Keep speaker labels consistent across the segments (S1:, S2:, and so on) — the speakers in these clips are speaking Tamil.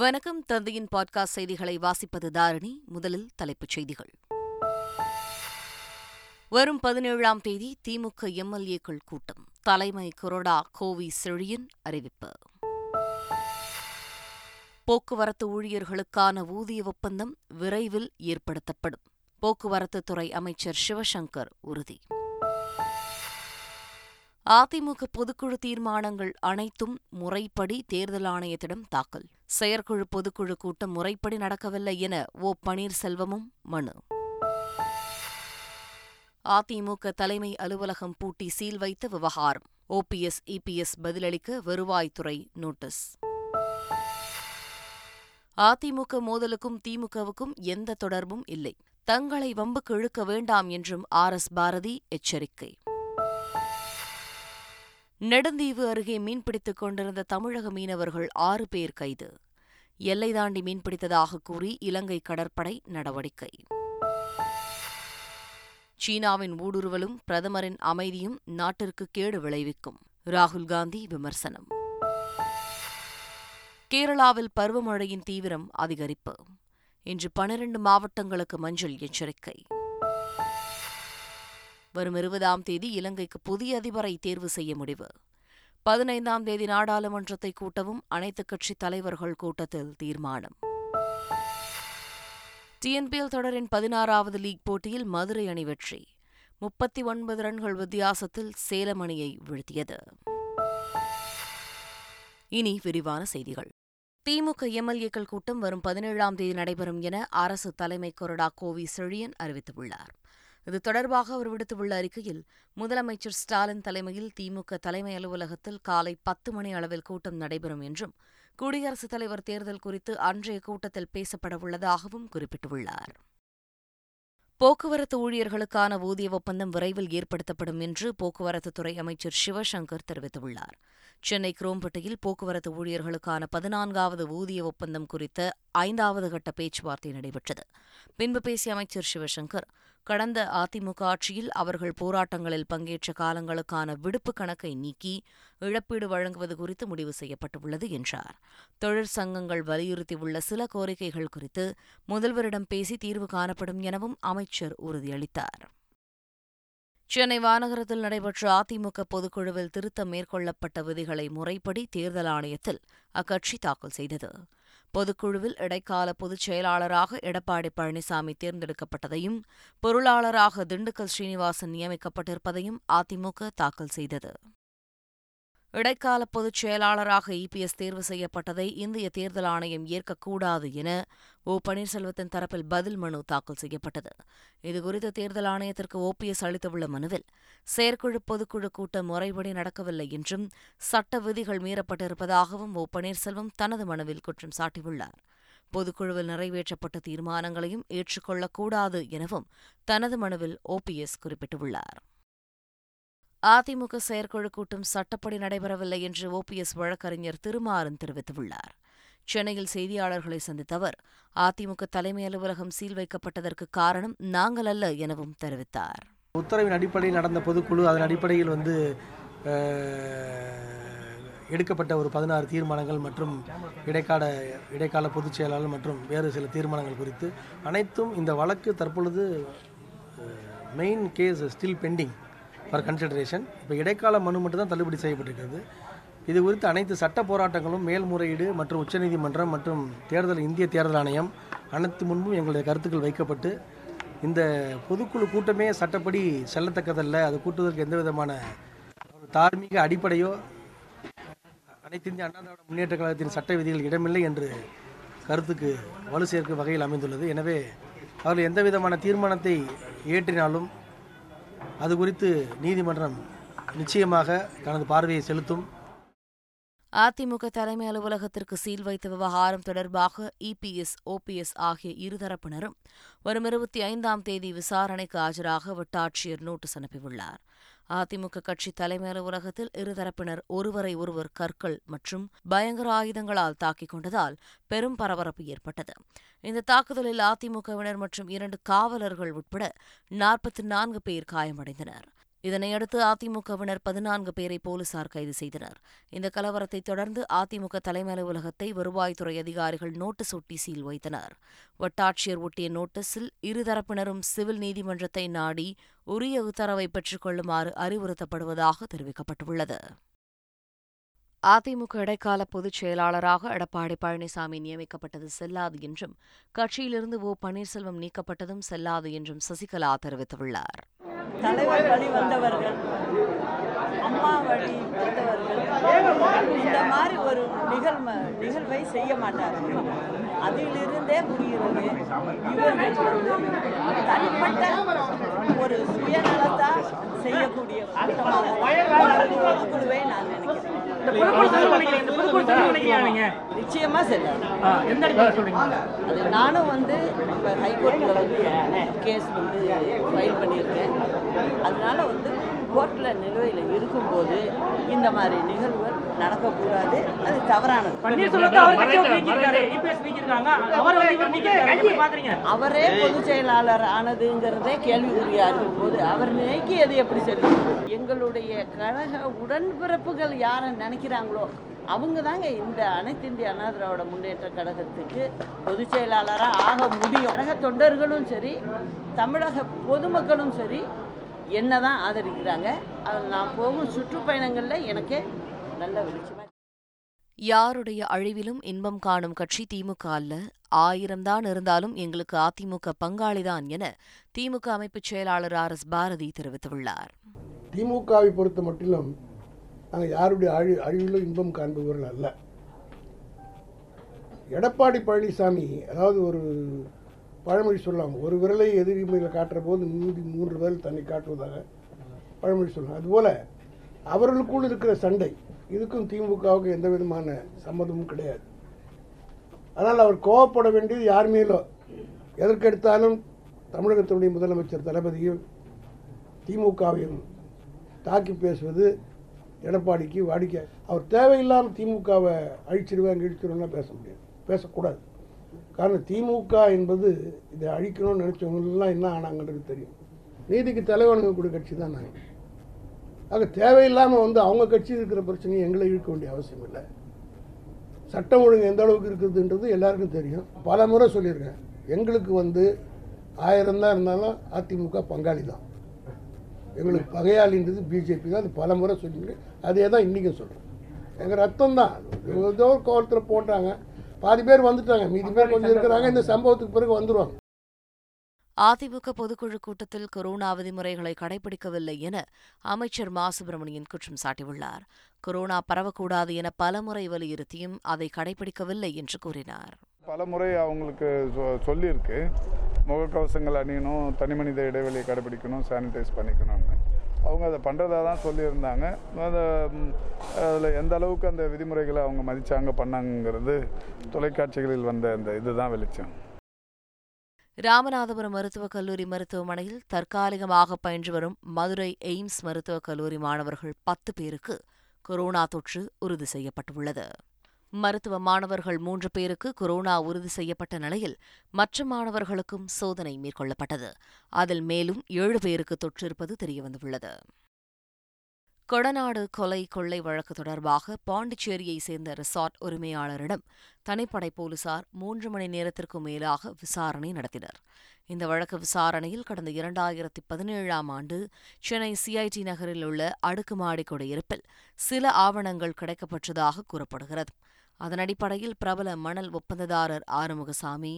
S1: வணக்கம் தந்தையின் பாட்காஸ்ட் செய்திகளை வாசிப்பது தாரிணி முதலில் தலைப்புச் செய்திகள் வரும் பதினேழாம் தேதி திமுக எம்எல்ஏக்கள் கூட்டம் தலைமை கொரோடா கோவி செழியன் அறிவிப்பு போக்குவரத்து ஊழியர்களுக்கான ஊதிய ஒப்பந்தம் விரைவில் ஏற்படுத்தப்படும் போக்குவரத்து துறை அமைச்சர் சிவசங்கர் உறுதி அதிமுக பொதுக்குழு தீர்மானங்கள் அனைத்தும் முறைப்படி தேர்தல் ஆணையத்திடம் தாக்கல் செயற்குழு பொதுக்குழு கூட்டம் முறைப்படி நடக்கவில்லை என ஓ பன்னீர்செல்வமும் மனு அதிமுக தலைமை அலுவலகம் பூட்டி சீல் வைத்த விவகாரம் ஓபிஎஸ் இபிஎஸ் பதிலளிக்க வருவாய்த்துறை நோட்டீஸ் அதிமுக மோதலுக்கும் திமுகவுக்கும் எந்த தொடர்பும் இல்லை தங்களை வம்புக்கு இழுக்க வேண்டாம் என்றும் ஆர் எஸ் பாரதி எச்சரிக்கை நெடுந்தீவு அருகே மீன்பிடித்துக் கொண்டிருந்த தமிழக மீனவர்கள் ஆறு பேர் கைது எல்லை தாண்டி மீன்பிடித்ததாக கூறி இலங்கை கடற்படை நடவடிக்கை சீனாவின் ஊடுருவலும் பிரதமரின் அமைதியும் நாட்டிற்கு கேடு விளைவிக்கும் ராகுல் காந்தி விமர்சனம் கேரளாவில் பருவமழையின் தீவிரம் அதிகரிப்பு இன்று பனிரண்டு மாவட்டங்களுக்கு மஞ்சள் எச்சரிக்கை வரும் இருபதாம் தேதி இலங்கைக்கு புதிய அதிபரை தேர்வு செய்ய முடிவு பதினைந்தாம் தேதி நாடாளுமன்றத்தை கூட்டவும் அனைத்துக் கட்சி தலைவர்கள் கூட்டத்தில் தீர்மானம் டிஎன்பிஎல் தொடரின் பதினாறாவது லீக் போட்டியில் மதுரை அணி வெற்றி முப்பத்தி ஒன்பது ரன்கள் வித்தியாசத்தில் சேலம் அணியை வீழ்த்தியது இனி விரிவான செய்திகள் திமுக எம்எல்ஏக்கள் கூட்டம் வரும் பதினேழாம் தேதி நடைபெறும் என அரசு தலைமை கொறடா கோவி செழியன் அறிவித்துள்ளார் இது தொடர்பாக அவர் விடுத்துள்ள அறிக்கையில் முதலமைச்சர் ஸ்டாலின் தலைமையில் திமுக தலைமை அலுவலகத்தில் காலை பத்து மணி அளவில் கூட்டம் நடைபெறும் என்றும் குடியரசுத் தலைவர் தேர்தல் குறித்து அன்றைய கூட்டத்தில் பேசப்படவுள்ளதாகவும் குறிப்பிட்டுள்ளார் போக்குவரத்து ஊழியர்களுக்கான ஊதிய ஒப்பந்தம் விரைவில் ஏற்படுத்தப்படும் என்று போக்குவரத்துத்துறை அமைச்சர் சிவசங்கர் தெரிவித்துள்ளார் சென்னை குரோம்பட்டியில் போக்குவரத்து ஊழியர்களுக்கான பதினான்காவது ஊதிய ஒப்பந்தம் குறித்த ஐந்தாவது கட்ட பேச்சுவார்த்தை நடைபெற்றது பின்பு பேசிய அமைச்சர் சிவசங்கர் கடந்த அதிமுக ஆட்சியில் அவர்கள் போராட்டங்களில் பங்கேற்ற காலங்களுக்கான விடுப்பு கணக்கை நீக்கி இழப்பீடு வழங்குவது குறித்து முடிவு செய்யப்பட்டுள்ளது என்றார் தொழிற்சங்கங்கள் வலியுறுத்தியுள்ள சில கோரிக்கைகள் குறித்து முதல்வரிடம் பேசி தீர்வு காணப்படும் எனவும் அமைச்சர் உறுதியளித்தார் சென்னை வானகரத்தில் நடைபெற்ற அதிமுக பொதுக்குழுவில் திருத்தம் மேற்கொள்ளப்பட்ட விதிகளை முறைப்படி தேர்தல் ஆணையத்தில் அக்கட்சி தாக்கல் செய்தது பொதுக்குழுவில் இடைக்கால பொதுச் செயலாளராக எடப்பாடி பழனிசாமி தேர்ந்தெடுக்கப்பட்டதையும் பொருளாளராக திண்டுக்கல் ஸ்ரீனிவாசன் நியமிக்கப்பட்டிருப்பதையும் அதிமுக தாக்கல் செய்தது இடைக்கால பொதுச் செயலாளராக இபிஎஸ் தேர்வு செய்யப்பட்டதை இந்திய தேர்தல் ஆணையம் ஏற்கக்கூடாது என ஓ பன்னீர்செல்வத்தின் தரப்பில் பதில் மனு தாக்கல் செய்யப்பட்டது இதுகுறித்து தேர்தல் ஆணையத்திற்கு ஓபிஎஸ் அளித்துள்ள மனுவில் செயற்குழு பொதுக்குழு கூட்டம் முறைப்படி நடக்கவில்லை என்றும் சட்ட விதிகள் மீறப்பட்டிருப்பதாகவும் ஓ பன்னீர்செல்வம் தனது மனுவில் குற்றம் சாட்டியுள்ளார் பொதுக்குழுவில் நிறைவேற்றப்பட்ட தீர்மானங்களையும் ஏற்றுக்கொள்ளக்கூடாது எனவும் தனது மனுவில் ஓபிஎஸ் குறிப்பிட்டுள்ளார் அதிமுக செயற்குழு கூட்டம் சட்டப்படி நடைபெறவில்லை என்று ஓபிஎஸ் வழக்கறிஞர் திருமாறன் தெரிவித்துள்ளார் சென்னையில் செய்தியாளர்களை சந்தித்த அவர் அதிமுக தலைமை அலுவலகம் சீல் வைக்கப்பட்டதற்கு காரணம் நாங்கள் அல்ல எனவும் தெரிவித்தார்
S2: உத்தரவின் அடிப்படையில் நடந்த பொதுக்குழு அதன் அடிப்படையில் வந்து எடுக்கப்பட்ட ஒரு பதினாறு தீர்மானங்கள் மற்றும் இடைக்கால இடைக்கால பொதுச் செயலாளர் மற்றும் வேறு சில தீர்மானங்கள் குறித்து அனைத்தும் இந்த வழக்கு தற்பொழுது main case still pending for consideration இப்போ இடைக்கால மனு மட்டும் தான் தள்ளுபடி செய்யப்பட்டிருக்கிறது இது குறித்து அனைத்து சட்ட போராட்டங்களும் மேல்முறையீடு மற்றும் உச்சநீதிமன்றம் மற்றும் தேர்தல் இந்திய தேர்தல் ஆணையம் அனைத்து முன்பும் எங்களுடைய கருத்துக்கள் வைக்கப்பட்டு இந்த பொதுக்குழு கூட்டமே சட்டப்படி செல்லத்தக்கதல்ல அது கூட்டுவதற்கு எந்த விதமான தார்மீக அடிப்படையோ அனைத்து இந்திய அண்ணா திராவிட முன்னேற்ற கழகத்தின் சட்ட விதிகள் இடமில்லை என்று கருத்துக்கு வலு சேர்க்கும் வகையில் அமைந்துள்ளது எனவே அவர்கள் எந்த விதமான தீர்மானத்தை இயற்றினாலும் அது குறித்து நீதிமன்றம் நிச்சயமாக தனது பார்வையை செலுத்தும்
S1: அதிமுக தலைமை அலுவலகத்திற்கு சீல் வைத்த விவகாரம் தொடர்பாக இபிஎஸ் ஓபிஎஸ் ஆகிய இருதரப்பினரும் வரும் இருபத்தி ஐந்தாம் தேதி விசாரணைக்கு ஆஜராக வட்டாட்சியர் நோட்டீஸ் அனுப்பியுள்ளார் அதிமுக கட்சி தலைமை அலுவலகத்தில் இருதரப்பினர் ஒருவரை ஒருவர் கற்கள் மற்றும் பயங்கர ஆயுதங்களால் தாக்கிக் கொண்டதால் பெரும் பரபரப்பு ஏற்பட்டது இந்த தாக்குதலில் அதிமுகவினர் மற்றும் இரண்டு காவலர்கள் உட்பட நாற்பத்தி நான்கு பேர் காயமடைந்தனர் இதனையடுத்து அதிமுகவினர் பதினான்கு பேரை போலீசார் கைது செய்தனர் இந்த கலவரத்தை தொடர்ந்து அதிமுக தலைமை அலுவலகத்தை வருவாய்த்துறை அதிகாரிகள் நோட்டீஸ் ஒட்டி சீல் வைத்தனர் வட்டாட்சியர் ஒட்டிய நோட்டீஸில் இருதரப்பினரும் சிவில் நீதிமன்றத்தை நாடி உரிய உத்தரவை பெற்றுக் கொள்ளுமாறு அறிவுறுத்தப்படுவதாக தெரிவிக்கப்பட்டுள்ளது அதிமுக இடைக்கால பொதுச் செயலாளராக எடப்பாடி பழனிசாமி நியமிக்கப்பட்டது செல்லாது என்றும் கட்சியிலிருந்து ஓ பன்னீர்செல்வம் நீக்கப்பட்டதும் செல்லாது என்றும் சசிகலா தெரிவித்துள்ளார் தலைவர் இந்த மாதிரி ஒரு நிகழ்வு நிகழ்வை செய்ய மாட்டார்கள் அதிலிருந்தே
S3: முடியிறது இவர்கள் தனிப்பட்ட ஒரு சுயநலத்தால் செய்யக்கூடிய குழுவை நான் நினைக்கிறேன் நிச்சயமா செல்லாது நானும் வந்து இப்போ ஹைகோர்ட்டில் வந்து கேஸ் வந்து ஃபைல் பண்ணியிருக்கேன் அதனால வந்து கோர்ட்டில் நிலுவையில் இருக்கும்போது இந்த மாதிரி நிகழ்வுகள் நடக்கக்கூடாது அது தவறானது அவரே பொதுச் செயலாளர் ஆனதுங்கிறதே கேள்விக்குறியா போது அவர் நிலைக்கு அது எப்படி சொல்லி எங்களுடைய கழக உடன்பிறப்புகள் யார நினைக்கிறாங்களோ அவங்க தாங்க இந்த அனைத்து இந்திய அண்ணா திராவிட முன்னேற்ற கழகத்துக்கு பொதுச் செயலாளராக ஆக முடியும் கழக தொண்டர்களும் சரி தமிழக பொதுமக்களும் சரி என்ன தான் ஆதரிக்கிறாங்க நான் போகும் சுற்றுப்பயணங்களில் எனக்கு நல்ல வெளிச்சமாக
S1: யாருடைய அழிவிலும் இன்பம் காணும் கட்சி திமுக அல்ல ஆயிரம்தான் இருந்தாலும் எங்களுக்கு அதிமுக பங்காளிதான் என திமுக அமைப்பு செயலாளர் ஆர் எஸ் பாரதி தெரிவித்துள்ளார்
S4: திமுகவை பொறுத்த மட்டிலும் நாங்கள் யாருடைய அழி அழிவிலும் இன்பம் காண்பவர்கள் அல்ல எடப்பாடி பழனிசாமி அதாவது ஒரு பழமொழி சொல்லலாம் ஒரு விரலை எதிரிமையில் காட்டுற போது மீதி மூன்று விரல் தன்னை காட்டுவதாக பழமொழி சொல்லலாம் அதுபோல் அவர்களுக்குள் இருக்கிற சண்டை இதுக்கும் திமுகவுக்கு எந்த விதமான சம்மதமும் கிடையாது அதனால் அவர் கோவப்பட வேண்டியது யார் மேலோ எதற்கெடுத்தாலும் தமிழகத்தினுடைய முதலமைச்சர் தளபதியும் திமுகவையும் தாக்கி பேசுவது எடப்பாடிக்கு வாடிக்கை அவர் தேவையில்லாமல் திமுகவை அங்கே இழிச்சிடுவோம்லாம் பேச முடியாது பேசக்கூடாது காரணம் திமுக என்பது இதை அழிக்கணும்னு நினச்சவங்களாம் என்ன ஆனாங்கன்றது தெரியும் நீதிக்கு கூட கட்சி தான் நாங்கள் ஆக தேவையில்லாமல் வந்து அவங்க கட்சியில் இருக்கிற பிரச்சனையை எங்களை இழுக்க வேண்டிய அவசியம் இல்லை சட்டம் ஒழுங்கு எந்த அளவுக்கு இருக்குதுன்றது எல்லாருக்கும் தெரியும் பல முறை சொல்லியிருக்கேன் எங்களுக்கு வந்து ஆயிரம் தான் இருந்தாலும் அதிமுக பங்காளி தான் எங்களுக்கு பகையாளின்றது பிஜேபி தான் அது பல முறை சொல்லியிருக்கேன் அதே தான் இன்றைக்கும் சொல்கிறேன் எங்கள் ரத்தம் தான் ஏதோ கோலத்தில் போட்டாங்க பாதி பேர் வந்துட்டாங்க மீதி பேர் கொஞ்சம் இருக்கிறாங்க இந்த
S1: சம்பவத்துக்கு பிறகு வந்துடுவாங்க அதிமுக பொதுக்குழு கூட்டத்தில் கொரோனா விதிமுறைகளை கடைபிடிக்கவில்லை என அமைச்சர் மா சுப்பிரமணியன் குற்றம் சாட்டியுள்ளார் கொரோனா பரவக்கூடாது என பலமுறை வலியுறுத்தியும் அதை கடைபிடிக்கவில்லை என்று கூறினார்
S5: பலமுறை அவங்களுக்கு சொல்லியிருக்கு முகக்கவசங்கள் அணியணும் தனி மனித இடைவெளியை கடைபிடிக்கணும் சானிடைஸ் பண்ணிக்கணும்னு அவங்க அதை பண்ணுறதா தான் சொல்லியிருந்தாங்க அதில் எந்த அளவுக்கு அந்த விதிமுறைகளை அவங்க மதித்தாங்க பண்ணாங்கிறது தொலைக்காட்சிகளில் வந்த அந்த இதுதான் வெளிச்சம்
S1: ராமநாதபுரம் மருத்துவக் கல்லூரி மருத்துவமனையில் தற்காலிகமாக பயின்று வரும் மதுரை எய்ம்ஸ் மருத்துவக் கல்லூரி மாணவர்கள் பத்து பேருக்கு கொரோனா தொற்று உறுதி செய்யப்பட்டுள்ளது மருத்துவ மாணவர்கள் மூன்று பேருக்கு கொரோனா உறுதி செய்யப்பட்ட நிலையில் மற்ற மாணவர்களுக்கும் சோதனை மேற்கொள்ளப்பட்டது அதில் மேலும் ஏழு பேருக்கு தொற்றிருப்பது தெரியவந்துள்ளது கொடநாடு கொலை கொள்ளை வழக்கு தொடர்பாக பாண்டிச்சேரியை சேர்ந்த ரிசார்ட் உரிமையாளரிடம் தனிப்படை போலீசார் மூன்று மணி நேரத்திற்கு மேலாக விசாரணை நடத்தினர் இந்த வழக்கு விசாரணையில் கடந்த இரண்டாயிரத்தி பதினேழாம் ஆண்டு சென்னை சிஐடி நகரில் உள்ள அடுக்குமாடி குடியிருப்பில் சில ஆவணங்கள் கிடைக்கப்பட்டதாக கூறப்படுகிறது அதன் அடிப்படையில் பிரபல மணல் ஒப்பந்ததாரர் ஆறுமுகசாமி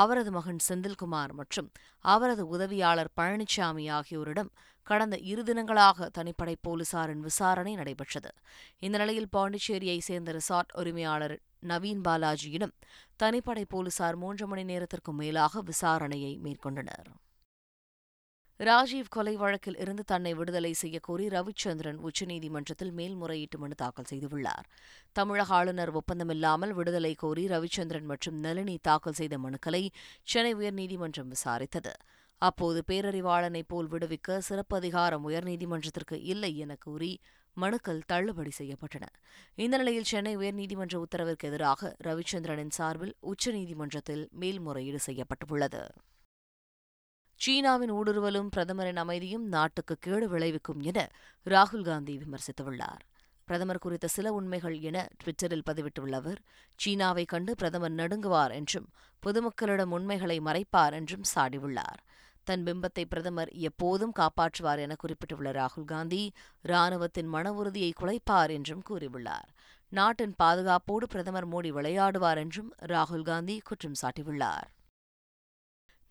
S1: அவரது மகன் செந்தில்குமார் மற்றும் அவரது உதவியாளர் பழனிசாமி ஆகியோரிடம் கடந்த இரு தினங்களாக தனிப்படை போலீசாரின் விசாரணை நடைபெற்றது இந்த நிலையில் பாண்டிச்சேரியை சேர்ந்த ரிசார்ட் உரிமையாளர் நவீன் பாலாஜியிடம் தனிப்படை போலீசார் மூன்று மணி நேரத்திற்கும் மேலாக விசாரணையை மேற்கொண்டனர் ராஜீவ் கொலை வழக்கில் இருந்து தன்னை விடுதலை செய்யக்கோரி ரவிச்சந்திரன் உச்சநீதிமன்றத்தில் மேல்முறையீட்டு மனு தாக்கல் செய்துள்ளார் தமிழக ஆளுநர் ஒப்பந்தமில்லாமல் விடுதலை கோரி ரவிச்சந்திரன் மற்றும் நளினி தாக்கல் செய்த மனுக்களை சென்னை உயர்நீதிமன்றம் விசாரித்தது அப்போது பேரறிவாளனைப் போல் விடுவிக்க சிறப்பு அதிகாரம் உயர்நீதிமன்றத்திற்கு இல்லை என கூறி மனுக்கள் தள்ளுபடி செய்யப்பட்டன இந்த நிலையில் சென்னை உயர்நீதிமன்ற உத்தரவிற்கு எதிராக ரவிச்சந்திரனின் சார்பில் உச்சநீதிமன்றத்தில் மேல்முறையீடு செய்யப்பட்டுள்ளது சீனாவின் ஊடுருவலும் பிரதமரின் அமைதியும் நாட்டுக்கு கேடு விளைவிக்கும் என ராகுல் காந்தி விமர்சித்துள்ளார் பிரதமர் குறித்த சில உண்மைகள் என ட்விட்டரில் பதிவிட்டுள்ள அவர் சீனாவை கண்டு பிரதமர் நடுங்குவார் என்றும் பொதுமக்களிடம் உண்மைகளை மறைப்பார் என்றும் சாடியுள்ளார் தன் பிம்பத்தை பிரதமர் எப்போதும் காப்பாற்றுவார் என குறிப்பிட்டுள்ள ராகுல் காந்தி ராணுவத்தின் மன உறுதியை குலைப்பார் என்றும் கூறியுள்ளார் நாட்டின் பாதுகாப்போடு பிரதமர் மோடி விளையாடுவார் என்றும் ராகுல் காந்தி குற்றம் சாட்டியுள்ளார்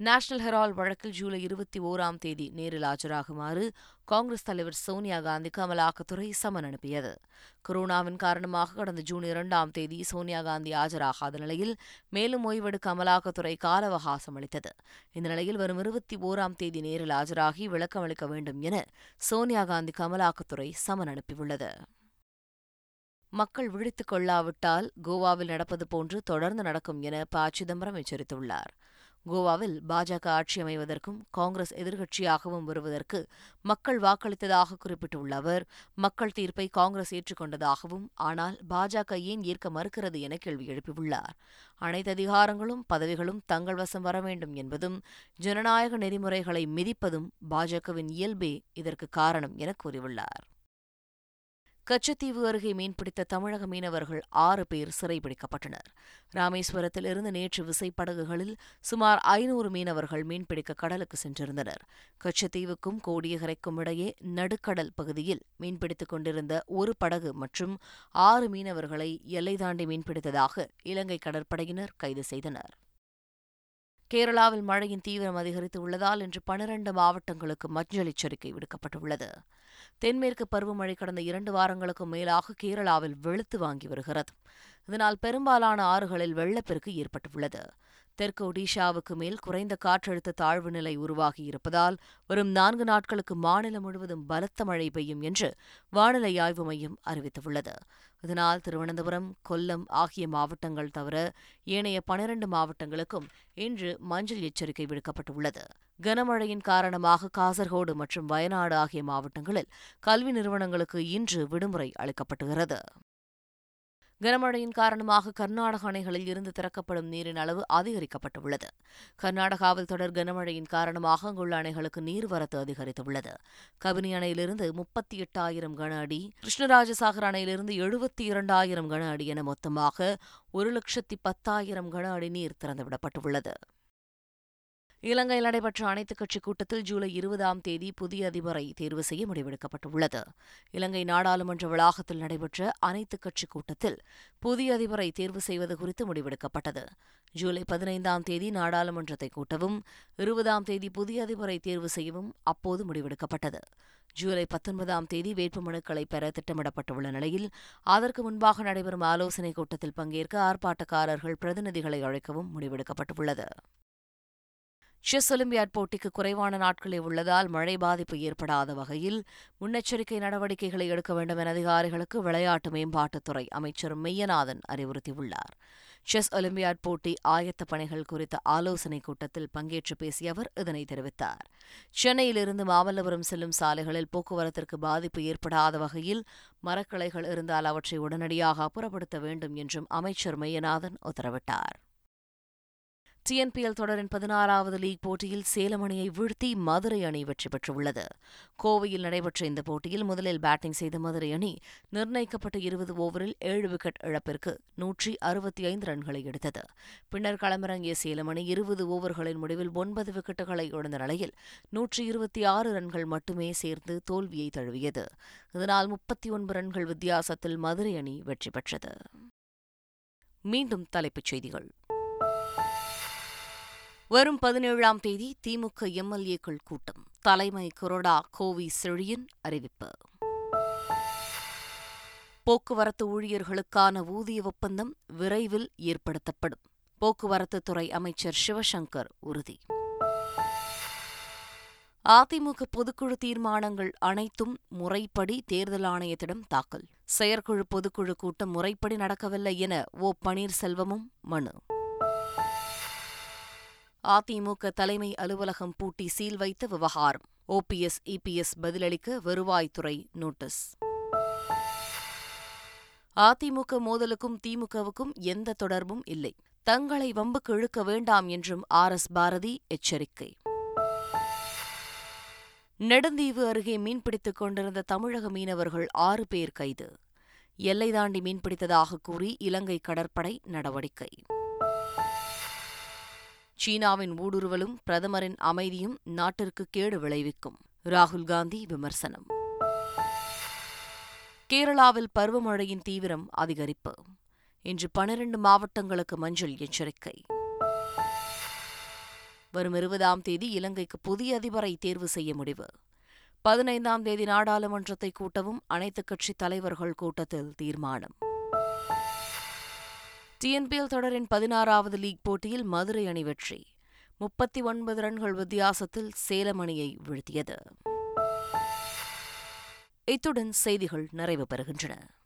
S1: நேஷனல் ஹெரால்ட் வழக்கில் ஜூலை இருபத்தி ஓராம் தேதி நேரில் ஆஜராகுமாறு காங்கிரஸ் தலைவர் சோனியா காந்தி அமலாக்கத்துறை சமன் அனுப்பியது கொரோனாவின் காரணமாக கடந்த ஜூன் இரண்டாம் தேதி சோனியா காந்தி ஆஜராகாத நிலையில் மேலும் ஓய்வெடுக்க அமலாக்கத்துறை கால அவகாசம் அளித்தது இந்த நிலையில் வரும் இருபத்தி ஓராம் தேதி நேரில் ஆஜராகி விளக்கம் அளிக்க வேண்டும் என சோனியா காந்தி அமலாக்கத்துறை சமன் அனுப்பியுள்ளது மக்கள் விழித்துக் கொள்ளாவிட்டால் கோவாவில் நடப்பது போன்று தொடர்ந்து நடக்கும் என ப சிதம்பரம் எச்சரித்துள்ளார் கோவாவில் பாஜக ஆட்சி அமைவதற்கும் காங்கிரஸ் எதிர்க்கட்சியாகவும் வருவதற்கு மக்கள் வாக்களித்ததாக குறிப்பிட்டுள்ள அவர் மக்கள் தீர்ப்பை காங்கிரஸ் ஏற்றுக்கொண்டதாகவும் ஆனால் பாஜக ஏன் ஏற்க மறுக்கிறது என கேள்வி எழுப்பியுள்ளார் அனைத்து அதிகாரங்களும் பதவிகளும் தங்கள் வசம் வர வேண்டும் என்பதும் ஜனநாயக நெறிமுறைகளை மிதிப்பதும் பாஜகவின் இயல்பே இதற்கு காரணம் என கூறியுள்ளார் கச்சத்தீவு அருகே மீன்பிடித்த தமிழக மீனவர்கள் ஆறு பேர் சிறைபிடிக்கப்பட்டனர் ராமேஸ்வரத்திலிருந்து நேற்று விசைப்படகுகளில் சுமார் ஐநூறு மீனவர்கள் மீன்பிடிக்க கடலுக்கு சென்றிருந்தனர் கச்சத்தீவுக்கும் கோடியகரைக்கும் இடையே நடுக்கடல் பகுதியில் மீன்பிடித்துக் கொண்டிருந்த ஒரு படகு மற்றும் ஆறு மீனவர்களை எல்லை தாண்டி மீன்பிடித்ததாக இலங்கை கடற்படையினர் கைது செய்தனர் கேரளாவில் மழையின் தீவிரம் அதிகரித்து உள்ளதால் இன்று பனிரண்டு மாவட்டங்களுக்கு மஞ்சள் எச்சரிக்கை விடுக்கப்பட்டுள்ளது தென்மேற்கு பருவமழை கடந்த இரண்டு வாரங்களுக்கும் மேலாக கேரளாவில் வெளுத்து வாங்கி வருகிறது இதனால் பெரும்பாலான ஆறுகளில் வெள்ளப்பெருக்கு ஏற்பட்டுள்ளது தெற்கு ஒடிஷாவுக்கு மேல் குறைந்த காற்றழுத்த தாழ்வு நிலை உருவாகி இருப்பதால் வரும் நான்கு நாட்களுக்கு மாநிலம் முழுவதும் பலத்த மழை பெய்யும் என்று வானிலை ஆய்வு மையம் அறிவித்துள்ளது இதனால் திருவனந்தபுரம் கொல்லம் ஆகிய மாவட்டங்கள் தவிர ஏனைய பனிரண்டு மாவட்டங்களுக்கும் இன்று மஞ்சள் எச்சரிக்கை விடுக்கப்பட்டுள்ளது கனமழையின் காரணமாக காசர்கோடு மற்றும் வயநாடு ஆகிய மாவட்டங்களில் கல்வி நிறுவனங்களுக்கு இன்று விடுமுறை அளிக்கப்பட்டுகிறது கனமழையின் காரணமாக கர்நாடக அணைகளில் இருந்து திறக்கப்படும் நீரின் அளவு அதிகரிக்கப்பட்டுள்ளது கர்நாடகாவில் தொடர் கனமழையின் காரணமாக அங்குள்ள அணைகளுக்கு நீர்வரத்து அதிகரித்துள்ளது கபினி அணையிலிருந்து முப்பத்தி எட்டாயிரம் கன அடி கிருஷ்ணராஜசாகர் அணையிலிருந்து எழுபத்தி இரண்டாயிரம் கன அடி என மொத்தமாக ஒரு லட்சத்தி பத்தாயிரம் கன அடி நீர் திறந்துவிடப்பட்டுள்ளது இலங்கையில் நடைபெற்ற அனைத்துக் கட்சி கூட்டத்தில் ஜூலை இருபதாம் தேதி புதிய அதிபரை தேர்வு செய்ய முடிவெடுக்கப்பட்டுள்ளது இலங்கை நாடாளுமன்ற வளாகத்தில் நடைபெற்ற அனைத்துக் கட்சி கூட்டத்தில் புதிய அதிபரை தேர்வு செய்வது குறித்து முடிவெடுக்கப்பட்டது ஜூலை பதினைந்தாம் தேதி நாடாளுமன்றத்தை கூட்டவும் இருபதாம் தேதி புதிய அதிபரை தேர்வு செய்யவும் அப்போது முடிவெடுக்கப்பட்டது ஜூலை பத்தொன்பதாம் தேதி வேட்புமனுக்களை பெற திட்டமிடப்பட்டுள்ள நிலையில் அதற்கு முன்பாக நடைபெறும் ஆலோசனைக் கூட்டத்தில் பங்கேற்க ஆர்ப்பாட்டக்காரர்கள் பிரதிநிதிகளை அழைக்கவும் முடிவெடுக்கப்பட்டுள்ளது செஸ் ஒலிம்பியாட் போட்டிக்கு குறைவான நாட்களே உள்ளதால் மழை பாதிப்பு ஏற்படாத வகையில் முன்னெச்சரிக்கை நடவடிக்கைகளை எடுக்க வேண்டும் என அதிகாரிகளுக்கு விளையாட்டு மேம்பாட்டுத்துறை அமைச்சர் மெய்யநாதன் அறிவுறுத்தியுள்ளார் செஸ் ஒலிம்பியாட் போட்டி ஆயத்த பணிகள் குறித்த ஆலோசனைக் கூட்டத்தில் பங்கேற்று பேசிய அவர் இதனை தெரிவித்தார் சென்னையிலிருந்து மாமல்லபுரம் செல்லும் சாலைகளில் போக்குவரத்திற்கு பாதிப்பு ஏற்படாத வகையில் மரக்கலைகள் இருந்தால் அவற்றை உடனடியாக அப்புறப்படுத்த வேண்டும் என்றும் அமைச்சர் மெய்யநாதன் உத்தரவிட்டார் டிஎன்பிஎல் தொடரின் பதினாறாவது லீக் போட்டியில் சேலம் அணியை வீழ்த்தி மதுரை அணி வெற்றி பெற்றுள்ளது கோவையில் நடைபெற்ற இந்த போட்டியில் முதலில் பேட்டிங் செய்த மதுரை அணி நிர்ணயிக்கப்பட்ட இருபது ஓவரில் ஏழு விக்கெட் இழப்பிற்கு நூற்றி அறுபத்தி ஐந்து ரன்களை எடுத்தது பின்னர் களமிறங்கிய சேலம் அணி இருபது ஓவர்களின் முடிவில் ஒன்பது விக்கெட்டுகளை இழந்த நிலையில் நூற்றி இருபத்தி ஆறு ரன்கள் மட்டுமே சேர்ந்து தோல்வியை தழுவியது இதனால் முப்பத்தி ஒன்பது ரன்கள் வித்தியாசத்தில் மதுரை அணி வெற்றி பெற்றது மீண்டும் தலைப்புச் செய்திகள் வரும் பதினேழாம் தேதி திமுக எம்எல்ஏக்கள் கூட்டம் தலைமை கொறடா கோவி செழியன் அறிவிப்பு போக்குவரத்து ஊழியர்களுக்கான ஊதிய ஒப்பந்தம் விரைவில் ஏற்படுத்தப்படும் போக்குவரத்து துறை அமைச்சர் சிவசங்கர் உறுதி அதிமுக பொதுக்குழு தீர்மானங்கள் அனைத்தும் முறைப்படி தேர்தல் ஆணையத்திடம் தாக்கல் செயற்குழு பொதுக்குழு கூட்டம் முறைப்படி நடக்கவில்லை என ஓ பன்னீர்செல்வமும் மனு அதிமுக தலைமை அலுவலகம் பூட்டி சீல் வைத்த விவகாரம் ஓபிஎஸ் இபிஎஸ் பதிலளிக்க வருவாய்த்துறை நோட்டீஸ் அதிமுக மோதலுக்கும் திமுகவுக்கும் எந்த தொடர்பும் இல்லை தங்களை வம்புக்கு இழுக்க வேண்டாம் என்றும் ஆர் எஸ் பாரதி எச்சரிக்கை நெடுந்தீவு அருகே மீன்பிடித்துக் கொண்டிருந்த தமிழக மீனவர்கள் ஆறு பேர் கைது எல்லை தாண்டி மீன்பிடித்ததாக கூறி இலங்கை கடற்படை நடவடிக்கை சீனாவின் ஊடுருவலும் பிரதமரின் அமைதியும் நாட்டிற்கு கேடு விளைவிக்கும் ராகுல் காந்தி விமர்சனம் கேரளாவில் பருவமழையின் தீவிரம் அதிகரிப்பு இன்று பனிரண்டு மாவட்டங்களுக்கு மஞ்சள் எச்சரிக்கை வரும் இருபதாம் தேதி இலங்கைக்கு புதிய அதிபரை தேர்வு செய்ய முடிவு பதினைந்தாம் தேதி நாடாளுமன்றத்தை கூட்டவும் அனைத்துக் கட்சி தலைவர்கள் கூட்டத்தில் தீர்மானம் டிஎன்பிஎல் தொடரின் பதினாறாவது லீக் போட்டியில் மதுரை அணி வெற்றி முப்பத்தி ஒன்பது ரன்கள் வித்தியாசத்தில் சேலம் அணியை வீழ்த்தியது இத்துடன் செய்திகள் நிறைவு பெறுகின்றன